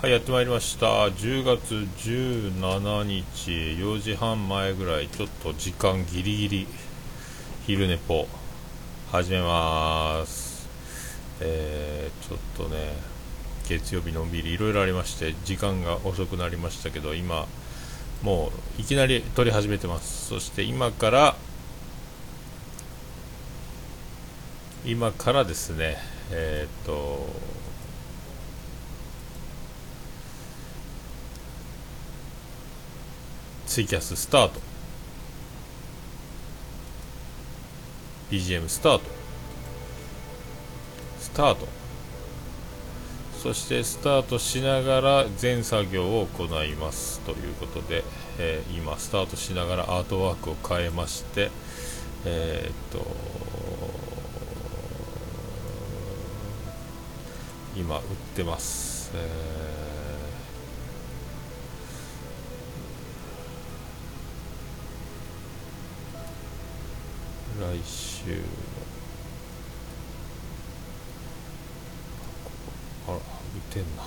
はいやってまいりました。10月17日4時半前ぐらいちょっと時間ギリギリ昼寝ぽ始めます。えー、ちょっとね月曜日のんびりいろいろありまして時間が遅くなりましたけど今もういきなり撮り始めてます。そして今から今からですねえー、っとツイキャススタート。BGM スタート。スタート。そしてスタートしながら全作業を行います。ということで、えー、今スタートしながらアートワークを変えましてえー、っと今売ってます、えー来週。のあら打てんな。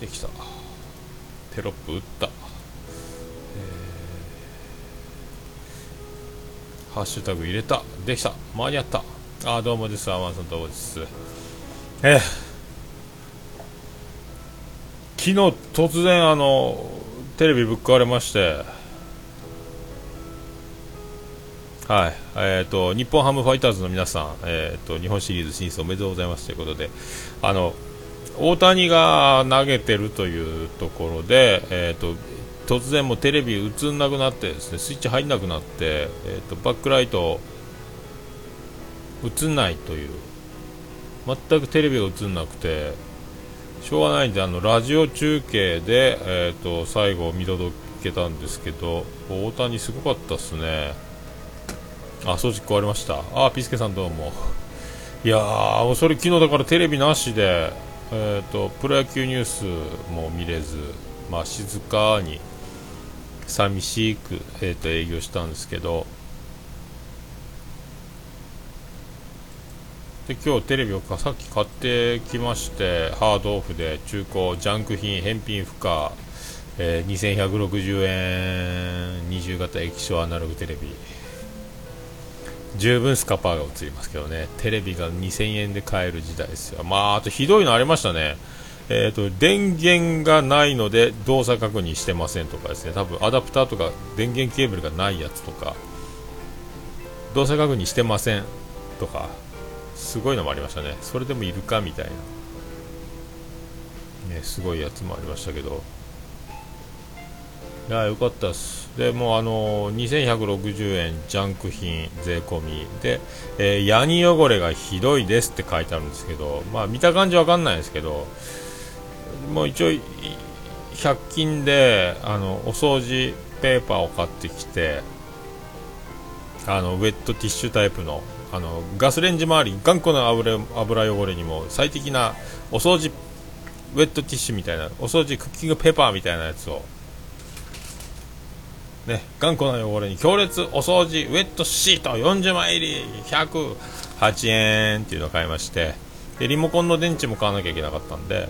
できた。テロップ打った、えー、ハッシュタグ入れた。できた。間に合った。あどうもです。アマンさんどうもです。えー。昨日突然あのテレビぶっ壊れまして。はい、えーと、日本ハムファイターズの皆さん、えーと、日本シリーズ進出おめでとうございますということで。あの大谷が投げてるというところで、えーと、突然もテレビ映んなくなってですねスイッチ入んなくなって、えー、とバックライト映んないという。全くテレビが映んなくて。しょうがないんであのラジオ中継で、えーと、最後見届けたんですけど大谷すごかったっすね。あ掃除壊れました。あピスケさんどうも。いやーそれ昨日だからテレビなしで、えーと、プロ野球ニュースも見れず、まあ、静かに寂しく、えーと営業したんですけどで今日テレビをさっき買ってきましてハードオフで中古ジャンク品返品不可、えー、2160円20型液晶アナログテレビ。十分スカパーが映りますけどね。テレビが2000円で買える時代ですよ。まああとひどいのありましたね。えー、と電源がないので動作確認してませんとかですね。多分アダプターとか電源ケーブルがないやつとか。動作確認してませんとか。すごいのもありましたね。それでもいるかみたいな、ね、すごいやつもありましたけど。いやよかったです。でもうあの2160円ジャンク品税込み。で、えー、ヤニ汚れがひどいですって書いてあるんですけどまあ見た感じわかんないですけどもう一応100均であのお掃除ペーパーを買ってきてあのウェットティッシュタイプのあのガスレンジ周り頑固な油油汚れにも最適なお掃除ウェットティッシュみたいなお掃除クッキングペーパーみたいなやつをね頑固な汚れに強烈お掃除ウェットシート40枚入り108円っていうのを買いましてでリモコンの電池も買わなきゃいけなかったんで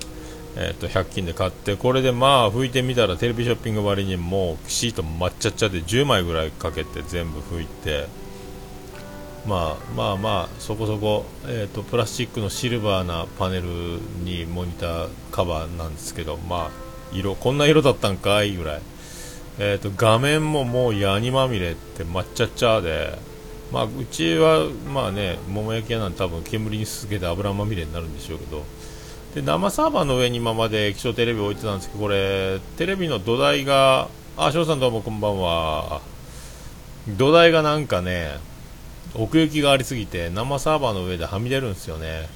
えー、と100均で買ってこれでまあ拭いてみたらテレビショッピング割にもうシート抹茶っちゃで10枚ぐらいかけて全部拭いてまあまあまあそこそこ、えーと、プラスチックのシルバーなパネルにモニターカバーなんですけどまあ色こんな色だったんかいぐらい、えーと、画面ももうヤニまみれって抹茶っちゃでまあうちはまあね桃焼き屋なんて多分煙にすけて油まみれになるんでしょうけど。で生サーバーの上に今まで液晶テレビ置いてたんですけどこれテレビの土台があ翔さんどうもこんばんは。土台がなんかね奥行きがありすぎて生サーバーの上ではみ出るんですよね、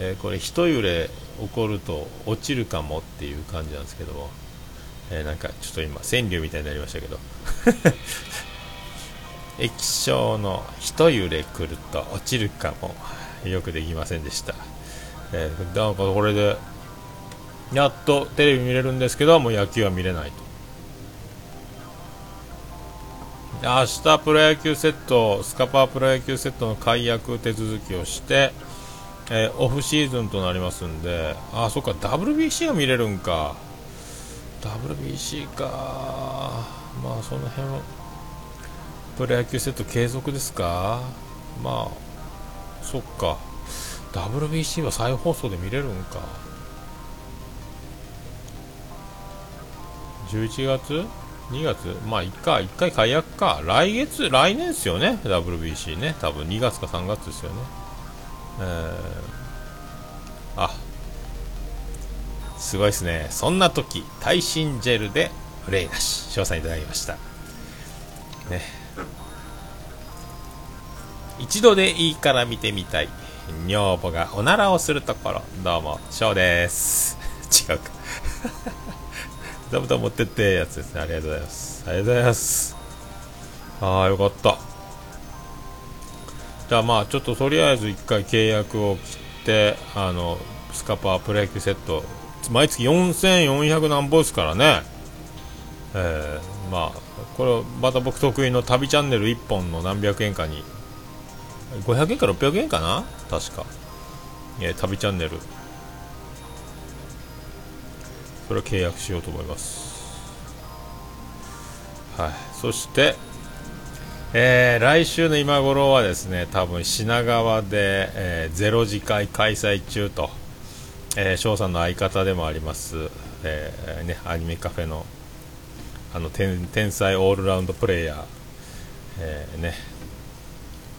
えー、これ一揺れ起こると落ちるかもっていう感じなんですけども、えー、なんかちょっと今川柳みたいになりましたけど。液晶の一揺れ来ると落ちるかも。よくできませんでした、えー、なんかこれでやっとテレビ見れるんですけどもう野球は見れないと。明日プロ野球セットスカパープロ野球セットの解約手続きをして、えー、オフシーズンとなりますんであそっか WBC が見れるんか。WBC か。まあその辺プロ野球セット継続ですか。まあそっか。WBC は再放送で見れるんか。11月？2月？まあ1回1回解約か。来月？来年ですよね。WBC ね。多分2月か3月ですよね。えー、あ。すごいですね。そんな時耐震ジェルでプレイなし。詳細いただきました。ね。一度でいいから見てみたい。女房がおならをするところ。どうも翔です。違うか。座布団持ってってやつですね。ありがとうございます。ありがとうございます。ああよかった。じゃあまあちょっととりあえず1回契約を切ってあのスカパープロ野球セット毎月4400何本ですからね。えー、まあこれまた僕得意の旅チャンネル1本の何百円かに500円か600円かな？確か、えー、旅チャンネル。それを契約しようと思います。はい。そしてえー、来週の今頃はですね多分品川で、えー、ゼロ次会開催中とえー、翔さんの相方でもあります、えーね、アニメカフェのあの天才オールラウンドプレーヤー、えー、ね、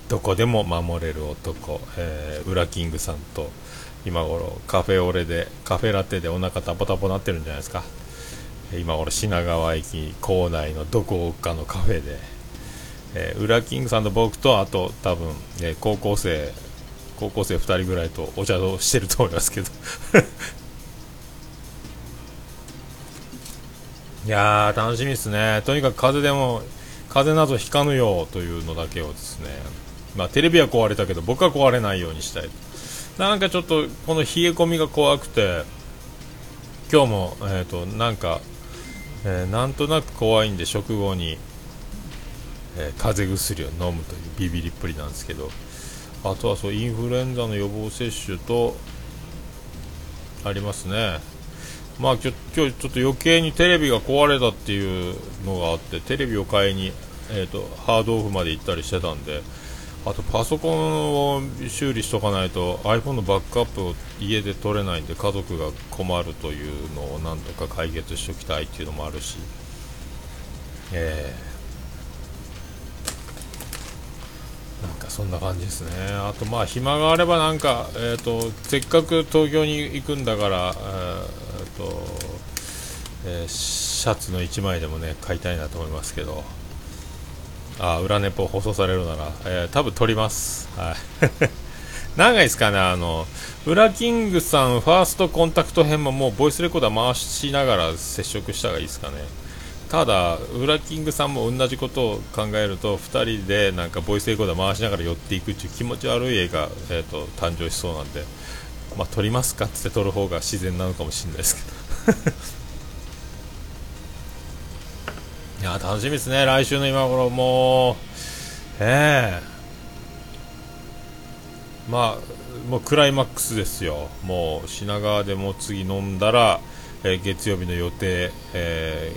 どこでも守れる男、えー、ウラキングさんと今頃カフェオレでカフェラテでお腹タポタポなってるんじゃないですか。今頃品川駅構内のどこかのカフェで、えー、ウラキングさんと僕とあと多分、えー、高校生高校生2人ぐらいとお茶をしてると思いますけど。いやー楽しみですね。とにかく風でも風邪などひかぬようというのだけをですね。まあテレビは壊れたけど僕は壊れないようにしたい。なんかちょっとこの冷え込みが怖くて今日もえ、ー、となんか、えー、なんとなく怖いんで食後に、えー、風邪薬を飲むというビビりっぷりなんですけどあとはそうインフルエンザの予防接種とありますね。まあ今日今日ちょっと余計にテレビが壊れたっていうのがあってテレビを買いに、えーと、ハードオフまで行ったりしてたんであとパソコンを修理しとかないと iPhone のバックアップを家で取れないんで家族が困るというのをなんとか解決しておきたいっていうのもあるし、えー。なんかそんな感じですね。あとまあ暇があればなんか、えーと、せっかく東京に行くんだから、えーとえー、シャツの1枚でもね買いたいなと思いますけど。あ裏ネポ放送されるなら、えー、多分撮ります。はい。長いですかねあのウラキングさんファーストコンタクト編ももうボイスレコーダー回しながら接触した方がいいですかね。ただ、ウラキングさんも同じことを考えると2人でなんかボイスエコーダー回しながら寄っていくっていう気持ち悪い絵が、えーと、誕生しそうなんで、まあ、撮りますかって撮る方が自然なのかもしれないですけど。いや楽しみですね、来週の今頃もう、ええ。ー、まあ、もうクライマックスですよ、もう品川でも次飲んだら、えー、月曜日の予定、え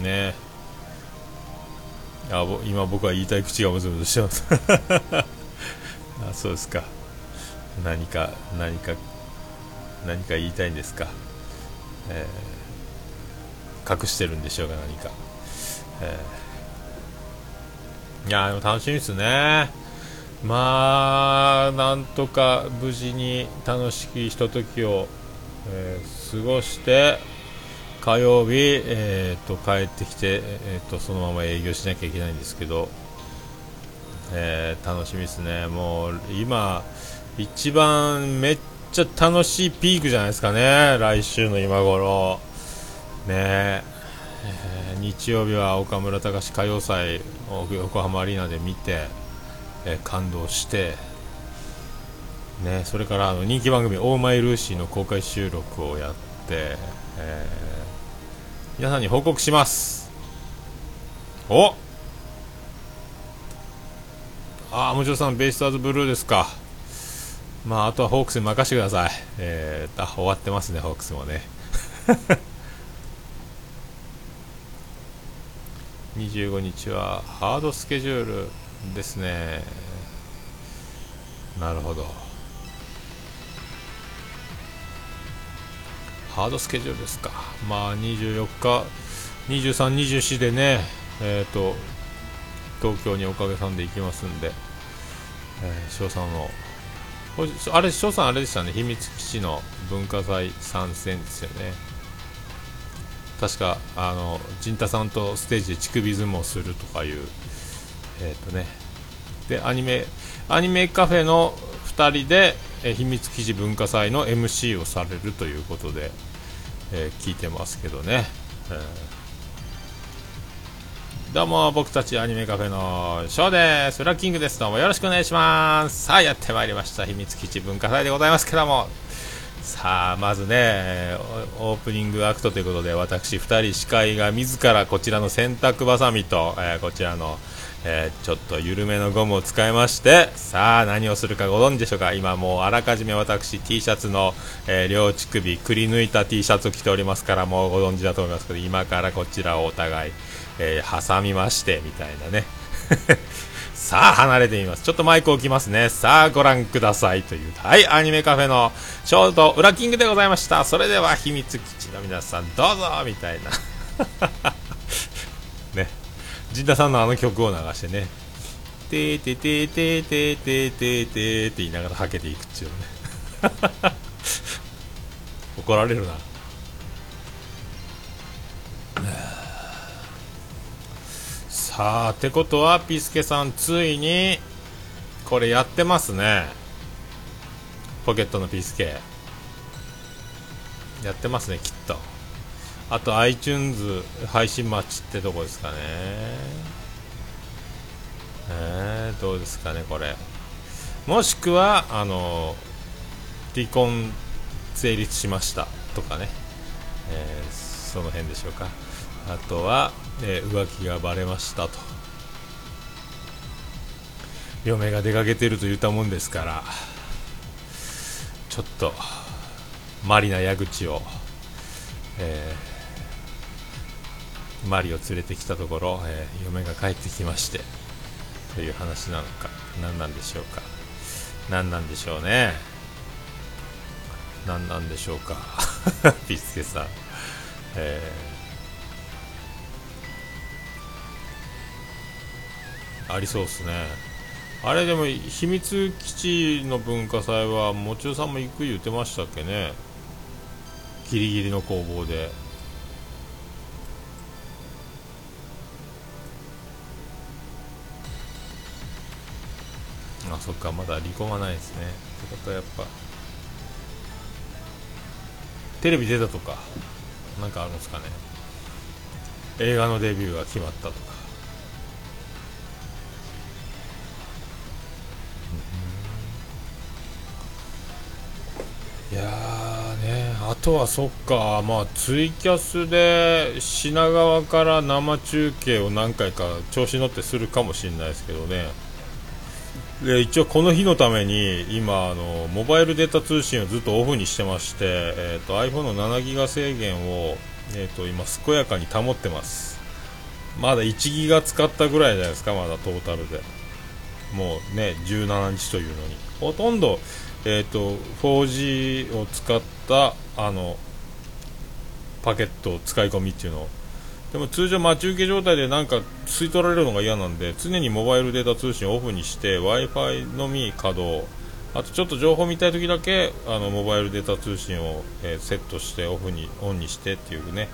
ーねあ今僕は言いたい口がムズムズしてます。あそうですか。何か何か何か言いたいんですか、えー、隠してるんでしょうが何か、えー、いやでも楽しみですね。まあなんとか無事に楽しきひとときを、えー、過ごして火曜日、えーと、帰ってきて、えーと、そのまま営業しなきゃいけないんですけど、えー、楽しみですね、もう今、一番めっちゃ楽しいピークじゃないですかね、来週の今頃。ね。えー、日曜日は岡村隆史歌謡祭を横浜アリーナで見て、えー、感動して、ね、それからあの人気番組「オーマイ・ルーシー」の公開収録をやって、えー皆さんに報告します。お！ああもちろさんベイスターズブルーですか。まああとはホークスに任せてください。えー、あ終わってますねホークスもね。25日はハードスケジュールですね。なるほど。ハードスケジュールですか。まあ24日23、24でねえっ、ー、と東京におかげさんで行きますんで、えー、翔さんのあれ翔さんあれでしたね。秘密基地の文化祭参戦ですよね。確かあの陣太さんとステージで乳首相撲するとかいうえっ、ー、とね。でアニメアニメカフェの2人で、え秘密基地文化祭の MC をされるということで、えー、聞いてますけどね、えー、どうも僕たちアニメカフェのショーです。ラッキングです。どうもよろしくお願いします。さあやってまいりました。秘密基地文化祭でございますけども。さあまずねオープニングアクトということで私2人司会が自らこちらの洗濯ばさみと、えー、こちらの、えー、ちょっと緩めのゴムを使いましてさあ何をするかご存知でしょうか？今もうあらかじめ私 T シャツの、えー、両乳首くり抜いた T シャツを着ておりますからもうご存知だと思いますけど今からこちらをお互い、え挟みましてみたいなね。さあ、離れてみます。ちょっとマイク置きますね。さあ、ご覧ください。という、はい、アニメカフェのショート、ウラキングでございました。それでは、秘密基地の皆さん、どうぞみたいな。ね。陣田さんのあの曲を流してね。てーてててててててって言いながらはけていくっていうね。怒られるな。さあってことはピスケさんついにこれやってますね。ポケットのピスケ。やってますねきっと。あと iTunes 配信待ちってとこですかね。えー、どうですかねこれ。もしくはあの離婚成立しましたとかね、えー、その辺でしょうか。あとは、えー、浮気がバレましたと。嫁が出かけてると言ったもんですからちょっとマリナ矢口を、えー、マリを連れてきたところ、えー、嫁が帰ってきましてという話なのか何なんでしょうか。何なんでしょうね。何なんでしょうか。ピスケさん、えーありそうですね。あれでも秘密基地の文化祭はもちろさんも行く言ってましたっけね。ギリギリの攻防で。あそっかまだ離婚はないですね。ってことはやっぱテレビ出たとかなんかあるんですかね。映画のデビューが決まったとか。とはそっか。まあツイキャスで品川から生中継を何回か調子乗ってするかもしれないですけどね。で一応この日のために今あのモバイルデータ通信をずっとオフにしてまして、えーと、iPhone の7ギガ制限を、えーと、今健やかに保ってます。まだ1ギガ使ったぐらいじゃないですかまだトータルで。もうね17日というのに。ほとんどえーと、4G を使ったあのパケット使い込みっていうのでも通常待ち受け状態でなんか吸い取られるのが嫌なんで常にモバイルデータ通信をオフにして w i f i のみ稼働。あとちょっと情報見たい時だけあのモバイルデータ通信を、えー、セットしてオフにオンにしてっていうね、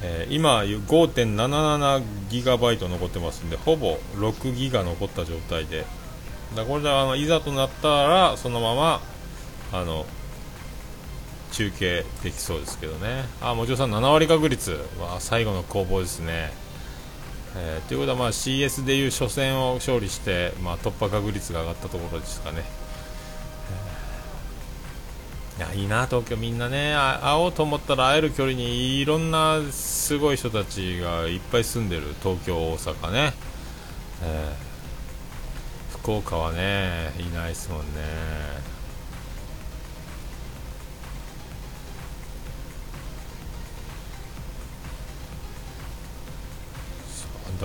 えー、今 5.77GB 残ってますんでほぼ6ギガ残った状態で。だこれであのいざとなったらそのままあの中継できそうですけどね。あもちろんさん7割確率は最後の攻防ですね、えー、ということはまあ CS でいう初戦を勝利して、まあ、突破確率が上がったところですかね、いやいいな東京みんなね。会おうと思ったら会える距離にいろんなすごい人たちがいっぱい住んでる東京大阪ね、えー、福岡はねいないですもんね。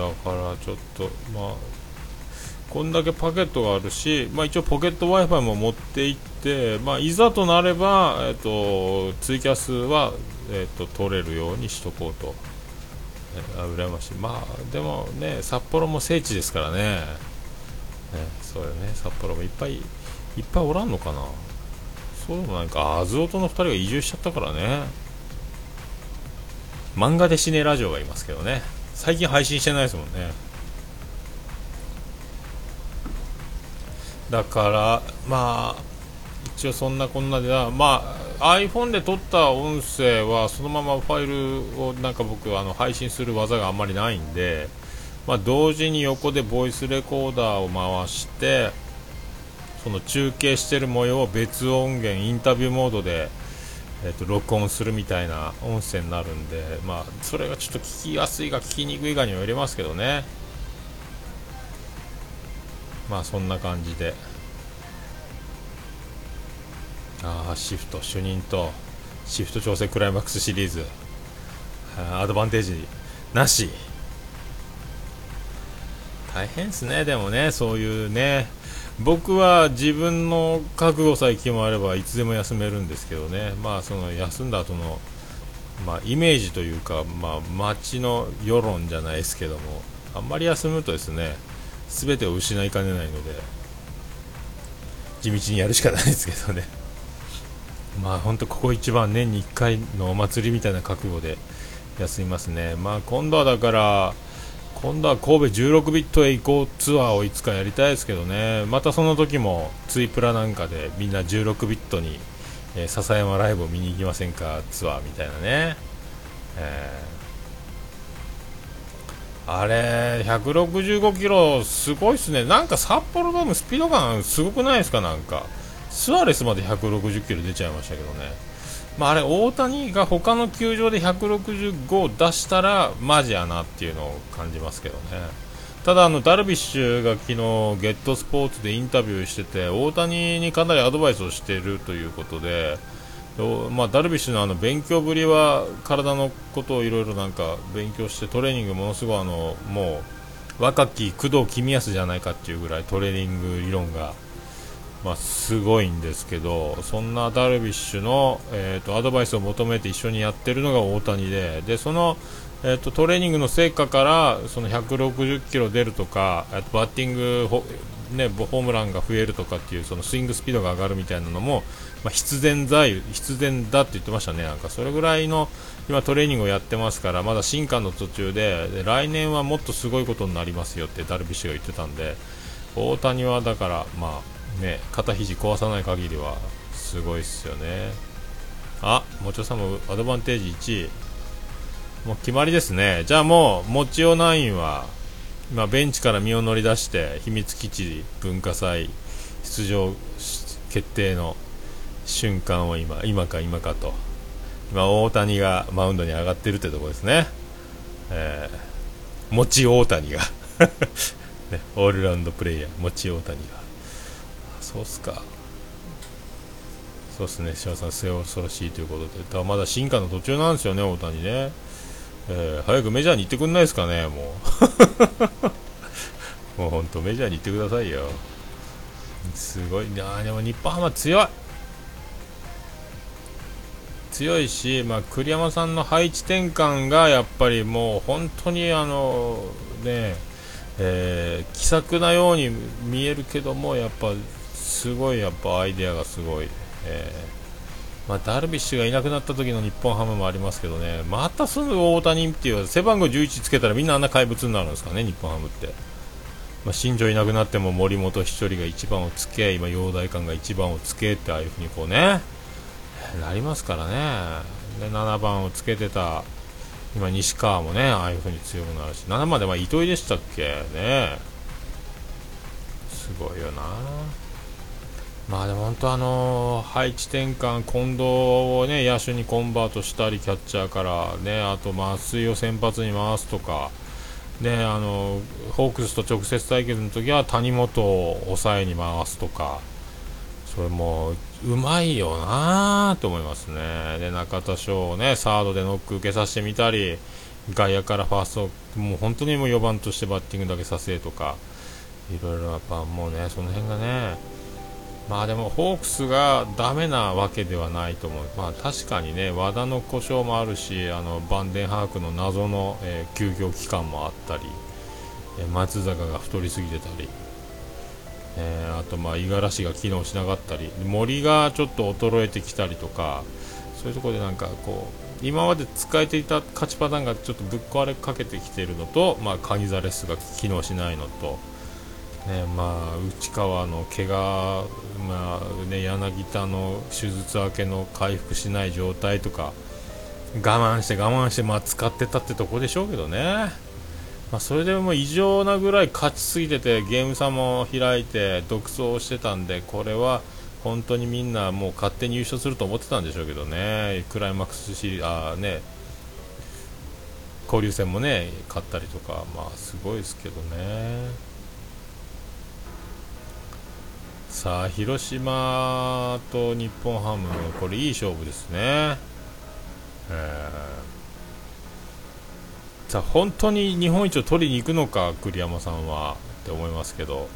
だからちょっとまあこんだけパケットがあるし、まあ、一応ポケット w i f i も持っていって、まあ、いざとなれば、えーと、ツイキャスは、えーと、取れるようにしとこうと、えー、羨ましい。まあでもね札幌も聖地ですからね。ねそうよね。札幌もいっぱいいっぱいおらんのかな。そうでもないかアズオトの2人が移住しちゃったからね。漫画でシネラジオがいますけどね。最近配信してないですもんね。だからまあ一応そんなこんなではまあ iPhone で撮った音声はそのままファイルをなんか僕あの配信する技があんまりないんで、まあ、同時に横でボイスレコーダーを回してその中継してる模様を別音源インタビューモードで、えー、と録音するみたいな音声になるんで、まあ、それがちょっと聞きやすいか聞きにくいかにはよりますけどね。まあそんな感じで。ああシフト主任とシフト調整クライマックスシリーズ。アドバンテージなし。大変ですねでもねそういうね。僕は自分の覚悟さえ決まればいつでも休めるんですけどね。まあその休んだ後のまあ、イメージというか、まあ、街の世論じゃないですけどもあんまり休むとですね全てを失いかねないので地道にやるしかないですけどね。まあ本当ここ一番年に1回のお祭りみたいな覚悟で休みますね。まあ今度はだから今度は神戸16ビットへ行こうツアーをいつかやりたいですけどね。またその時もツイプラなんかでみんな16ビットに、えー、笹山ライブを見に行きませんか？ツアーみたいなね、えー。あれ、165キロ、すごいっすね、なんか札幌ドーム、スピード感すごくないですか、なんか、スアレスまで160キロ出ちゃいましたけどね、まあ、あれ、大谷が他の球場で165を出したら、マジやなっていうのを感じますけどね、ただ、あのダルビッシュが昨日、ゲットスポーツでインタビューしてて、大谷にかなりアドバイスをしているということで、まあ、ダルビッシュのあの勉強ぶりは体のことをいろいろなんか勉強してトレーニングものすごいあのもう若き工藤公康じゃないかっていうぐらいトレーニング理論が、まあ、すごいんですけどそんなダルビッシュの、えーと、アドバイスを求めて一緒にやってるのが大谷ででその、えーと、トレーニングの成果からその160キロ出るとかとバッティングね、ホームランが増えるとかっていうそのスイングスピードが上がるみたいなのも、まあ、必然だ必然だって言ってましたね、なんか。それぐらいの今トレーニングをやってますからまだ進化の途中でで来年はもっとすごいことになりますよってダルビッシュが言ってたんで大谷はだから、まあね、肩肘壊さない限りはすごいっすよね。あ、もちおさんもアドバンテージ1位。もう決まりですね。じゃあもう、もちお9は今ベンチから身を乗り出して秘密基地文化祭出場決定の瞬間を今今か今かと今大谷がマウンドに上がってるってとこですね、えー、持ち大谷が ね、オールラウンドプレイヤー持ち大谷がそうっすかそうっすね島さん末恐ろしいということでだまだ進化の途中なんですよね大谷ねえー、早くメジャーに行ってくんないですかね、もう。もう本当、メジャーに行ってくださいよ。すごい、あでも日本ハム強い。強いし、まあ、栗山さんの配置転換がやっぱりもう本当にあのね、えー、気さくなように見えるけどもやっぱすごいやっぱアイデアがすごい、えーまあ、ダルビッシュがいなくなった時の日本ハムもありますけどね、またすぐ大谷っていう背番号11つけたらみんなあんな怪物になるんですかね、日本ハムって。まあ、新庄いなくなっても森本稀哲が1番をつけ、今、陽大館が1番をつけってああいうふうにこうね、なりますからね、で7番をつけてた今、西川もね、ああいうふうに強くなるし、7番でまあ糸井でしたっけ？ね、すごいよな。まあでも本当あの配置転換、近藤をね野手にコンバートしたりキャッチャーからねあと麻酔を先発に回すとかねあのホークスと直接対決の時は谷本を抑えに回すとかそれもうまいよなと思いますね。で中田翔をねサードでノック受けさせてみたり外野からファーストもう本当にもう4番としてバッティングだけさせとかいろいろやっぱもうねその辺がねまあでもホークスがダメなわけではないと思う、まあ、確かにね和田の故障もあるしあのバンデンハークの謎の、えー、休業期間もあったり、えー、松坂が太りすぎてたり、えー、あとまあ五十嵐が機能しなかったり森がちょっと衰えてきたりとかそういうところでなんかこう今まで使えていた勝ちパターンがちょっとぶっ壊れかけてきているのと、まあ、カニザレスが機能しないのと。ねまあ、内川の怪我、まあね、柳田の手術明けの回復しない状態とか我慢して我慢して、まあ、使ってたってとこでしょうけどね、まあ、それでも異常なぐらい勝ちすぎててゲーム差も開いて独走してたんでこれは本当にみんなもう勝手に優勝すると思ってたんでしょうけどねクライマックスシリあね交流戦もね勝ったりとか、まあ、すごいですけどね。さあ広島と日本ハムこれいい勝負ですね、えー、さあ本当に日本一を取りに行くのか栗山さんはって思いますけど。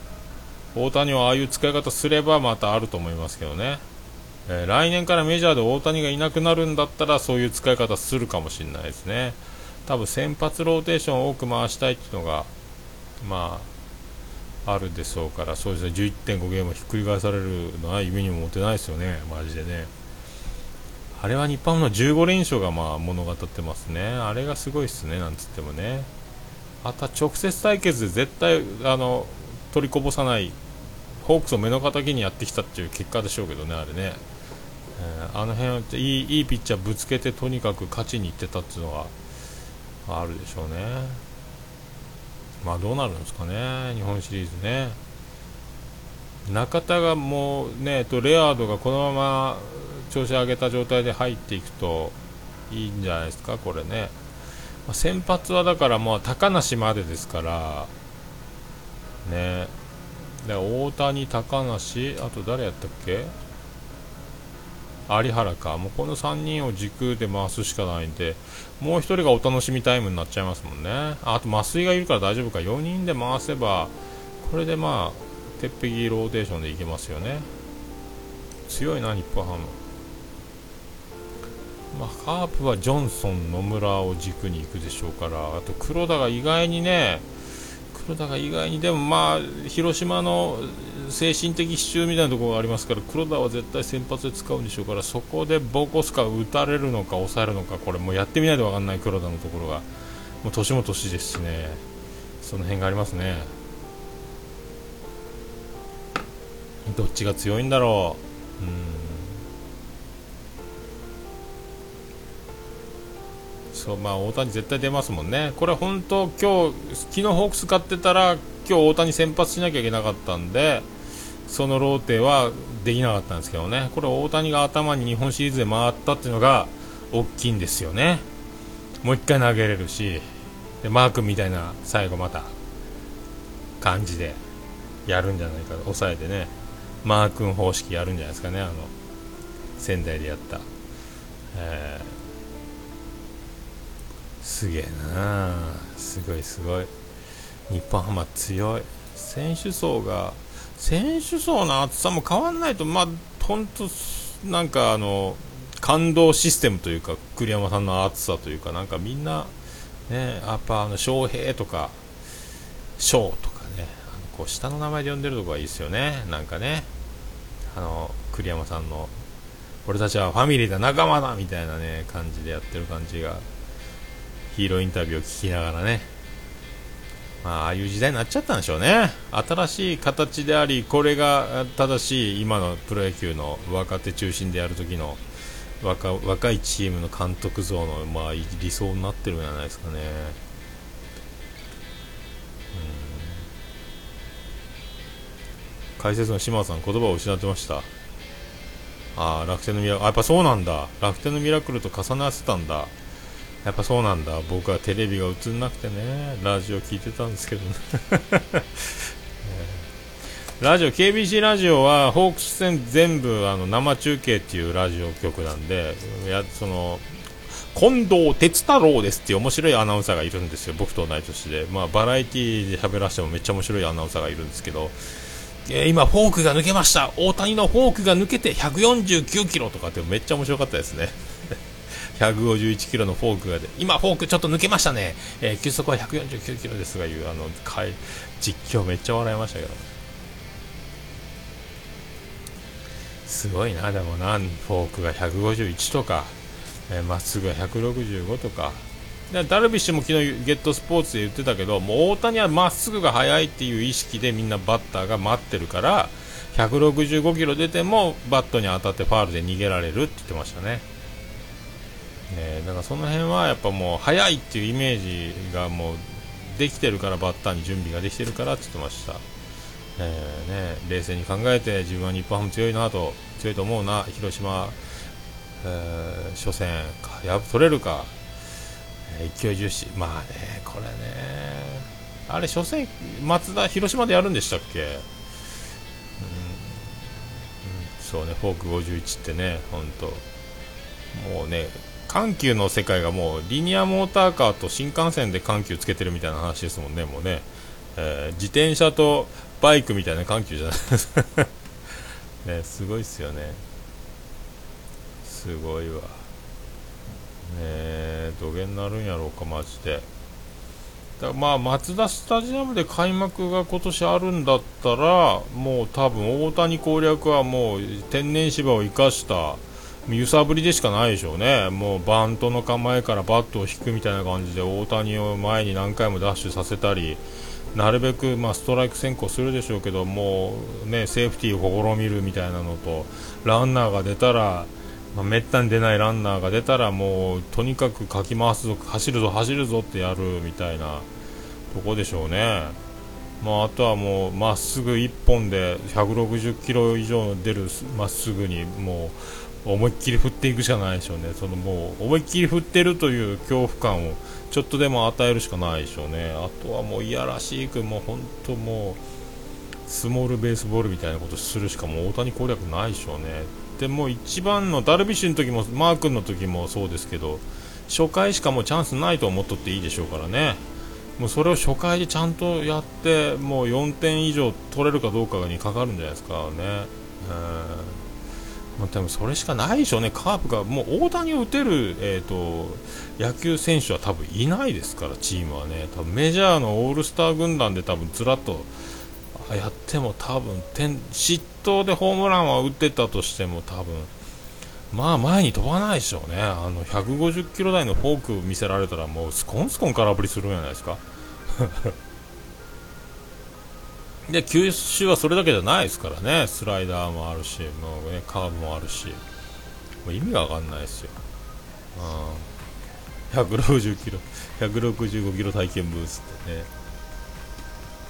大谷はああいう使い方すればまたあると思いますけどね、えー、来年からメジャーで大谷がいなくなるんだったらそういう使い方するかもしれないですね。多分先発ローテーションを多く回したいっていうのがまああるでしょうから、そうですね、11.5ゲームひっくり返されるのは夢にも持てないですよね、マジでね。あれは日本の15連勝がまあ物語ってますね。あれがすごいっすね、なんつってもね。また直接対決で絶対あの取りこぼさないホークスを目の敵にやってきたっていう結果でしょうけどね、あれね。え、あの辺いいいいピッチャーぶつけてとにかく勝ちにいってたっていうのはあるでしょうね。まあどうなるんですかね、日本シリーズね。中田がもうね、とレアードがこのまま調子上げた状態で入っていくといいんじゃないですか、これね。まあ、先発はだからもう高梨までですから、ね。で大谷、高梨、あと誰やったっけ？有原か、もうこの3人を軸で回すしかないんで、もう1人がお楽しみタイムになっちゃいますもんね。あと、麻酔がいるから大丈夫か、4人で回せば、これでまあ、鉄壁ローテーションでいけますよね。強いな、日本ハム。まあ、カープはジョンソン、野村を軸に行くでしょうから、あと黒田が意外にね、黒田が意外に、でもまあ、広島の精神的支柱みたいなところがありますから黒田は絶対先発で使うんでしょうからそこでボコスか打たれるのか抑えるのかこれもうやってみないと分かんない黒田のところが。もう年も年ですしね。その辺がありますねどっちが強いんだろう？うん。そうまあ大谷絶対出ますもんね、これ本当、今日昨日ホークス勝ってたら今日大谷先発しなきゃいけなかったんでそのローテはできなかったんですけどね、これ大谷が頭に日本シリーズで回ったっていうのが大きいんですよね。もう1回投げれるし、でマー君みたいな最後また感じでやるんじゃないか、抑えてね、マー君方式やるんじゃないですかね、あの仙台でやった。えー、すげえなすごいすごい。日本ハマ強い。選手層が選手層の厚さも変わらないと、まあ、本当、なんかあの感動システムというか、栗山さんの厚さというか、なんかみんな、ね、やっぱあの翔平とか、翔とかね、あのこう下の名前で呼んでるとこがいいですよね、なんかね、あの栗山さんの、俺たちはファミリーだ、仲間だみたいなね感じでやってる感じが、ヒーローインタビューを聞きながらね、まあ、ああいう時代になっちゃったんでしょうね、新しい形であり、これが正しい今のプロ野球の若手中心でやるときの若若いチームの監督像の、まあ、理想になってるんじゃないですかね。解説の島さん言葉を失ってました。ああ楽天のミラクルやっぱそうなんだ。楽天のミラクルと重なってたんだ。やっぱそうなんだ。僕はテレビが映んなくてね。ラジオ聞いてたんですけどね。ラジオ KBC ラジオはホークス戦全部あの生中継っていうラジオ局なんでやその近藤哲太郎ですっていう面白いアナウンサーがいるんですよ。僕と同い年で、まあ、バラエティーで喋らせてもめっちゃ面白いアナウンサーがいるんですけど、えー、今フォークが抜けました。大谷のフォークが抜けて149キロとかってめっちゃ面白かったですね。151キロのフォークがで今フォークちょっと抜けましたね、えー、球速は149キロですがいうあの実況めっちゃ笑いましたけど。すごいな、でもな、フォークが。151とか、ま、えー、っすぐが165とか、ダルビッシュも昨日ゲットスポーツで言ってたけど、もう大谷はまっすぐが速いっていう意識でみんなバッターが待ってるから、165キロ出てもバットに当たってファールで逃げられるって言ってましたね。ねだからその辺はやっぱもう速いっていうイメージがもうできてるからバッターに準備ができてるからって言ってました。えーね、冷静に考えて自分は日本ハム強いなと強いと思うな広島、えー、初戦や取れるか、えー、勢い重視。まあねこれね。あれ初戦松田広島でやるんでしたっけ、うん、うん、そうねフォーク51ってね本当もうね緩急の世界がもうリニアモーターカーと新幹線で緩急つけてるみたいな話ですもんねもうね、えー、自転車とバイクみたいな緩急じゃないですか。ねすごいっすよね。すごいわ。ねえ土下になるんやろうかマジで。だまあマツダスタジアムで開幕が今年あるんだったらもう多分大谷攻略はもう天然芝を生かした揺さぶりでしかないでしょうね、もうバントの構えからバットを引くみたいな感じで大谷を前に何回もダッシュさせたりなるべく、まあ、ストライク先行するでしょうけどもう、ね、セーフティーを試みるみたいなのとランナーが出たら、まあ、めったに出ないランナーが出たらもうとにかくかき回すぞ走るぞ走るぞってやるみたいなとこでしょうね。まあ、あとはもうまっすぐ1本で160キロ以上出るまっすぐにもう思いっきり振っていくしかないでしょうね、そのもう思いっきり振ってるという恐怖感をちょっとでも与えるしかないでしょうね、あとはもういやらしく、もう本当もう、スモールベースボールみたいなことするしかもう大谷攻略ないでしょうね。でも一番のダルビッシュの時もマー君の時もそうですけど初回しかもうチャンスないと思っとっていいでしょうからねもうそれを初回でちゃんとやってもう4点以上取れるかどうかにかかるんじゃないですかね。まあ、多分それしかないでしょうね、カープがもう大谷を打てる、えーと、野球選手は多分いないですから、チームはね、多分メジャーのオールスター軍団で多分ずらっとやっても多分点失投でホームランは打ってたとしても多分まあ前に飛ばないでしょうね、あの150キロ台のフォーク見せられたらもうスコンスコン空振りするんじゃないですか。で球種はそれだけじゃないですからね、スライダーもあるし、もうね、カーブもあるし、もう意味が分かんないですよ。うん、160キロ、165キロ体験ブースってね。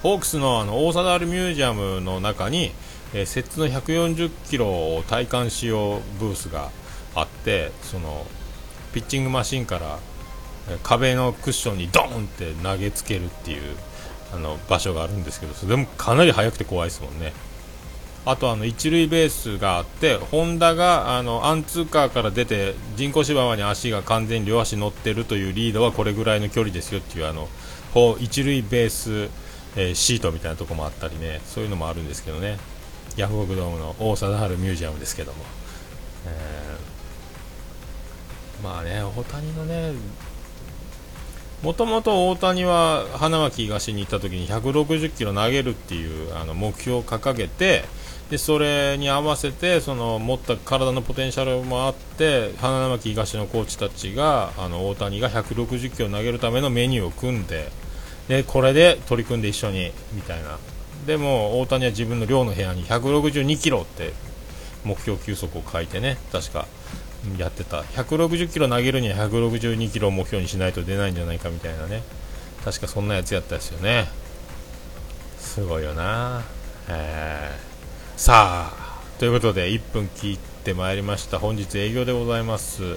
ホークスのあの大貞治ミュージアムの中に、えー、摂津の140キロを体感しようブースがあってそのピッチングマシンから、え、壁のクッションにドーンって投げつけるっていうあの場所があるんですけどそれもかなり速くて怖いですもんね。あとあの一塁ベースがあってホンダがあのアンツーカーから出て人工芝に足が完全に両足乗ってるというリードはこれぐらいの距離ですよっていうあの一塁ベース、えー、シートみたいなとこもあったりねそういうのもあるんですけどね。ヤフオクドームの大貞治ミュージアムですけども、えー、まあね大谷のねもともと大谷は花巻東に行った時に160キロ投げるっていうあの目標を掲げてでそれに合わせてその持った体のポテンシャルもあって花巻東のコーチたちがあの大谷が160キロ投げるためのメニューを組んででこれで取り組んで一緒にみたいな。でも大谷は自分の寮の部屋に162キロって目標球速を書いてね確か。やってた。160キロ投げるには162キロを目標にしないと出ないんじゃないかみたいなね。確かそんなやつやったですよね。すごいよな。えさあということで1分切ってまいりました。本日営業でございます。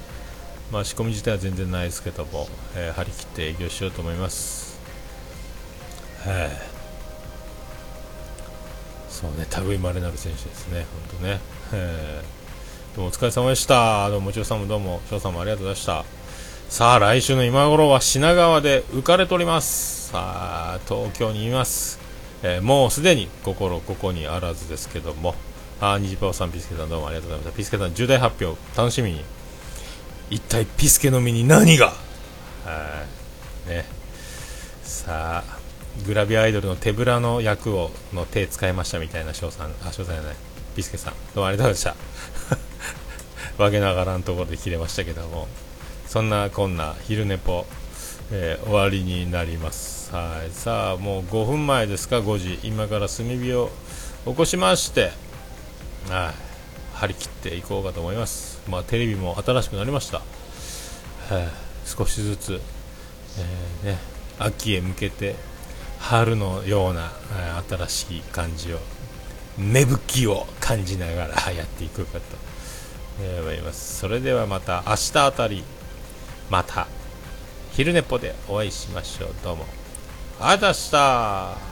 まあ仕込み自体は全然ないですけども、えー、張り切って営業しようと思います。はいそうね類まれなる選手ですね本当ね。どうもお疲れ様でした。どうももちろさんもどうも翔さんもありがとうございました。さあ来週の今頃は品川で浮かれております。さあ東京にいます。えー、もうすでに心ここにあらずですけども。あニジパオさんピスケさんどうもありがとうございました。ピスケさん重大発表楽しみに。一体ピスケの身に何が？はい。ね。さあグラビアアイドルの手ぶらの役をの手使いましたみたいな翔さん。あ翔さんじゃない。ピスケさん。どうもありがとうございました。わけながらんところで切れましたけどもそんなこんな昼寝ぽ、えー、終わりになります。はい。さあもう5分前ですか5時。今から炭火を起こしましてはい。張り切っていこうかと思います。まあテレビも新しくなりました、はい、少しずつ、えー、ね、秋へ向けて春のような、えー、新しい感じを芽吹きを感じながらやっていこうかと、えー、思います。それではまた明日あたりまた昼寝ぽでお会いしましょう。どうも。ありがとうございました。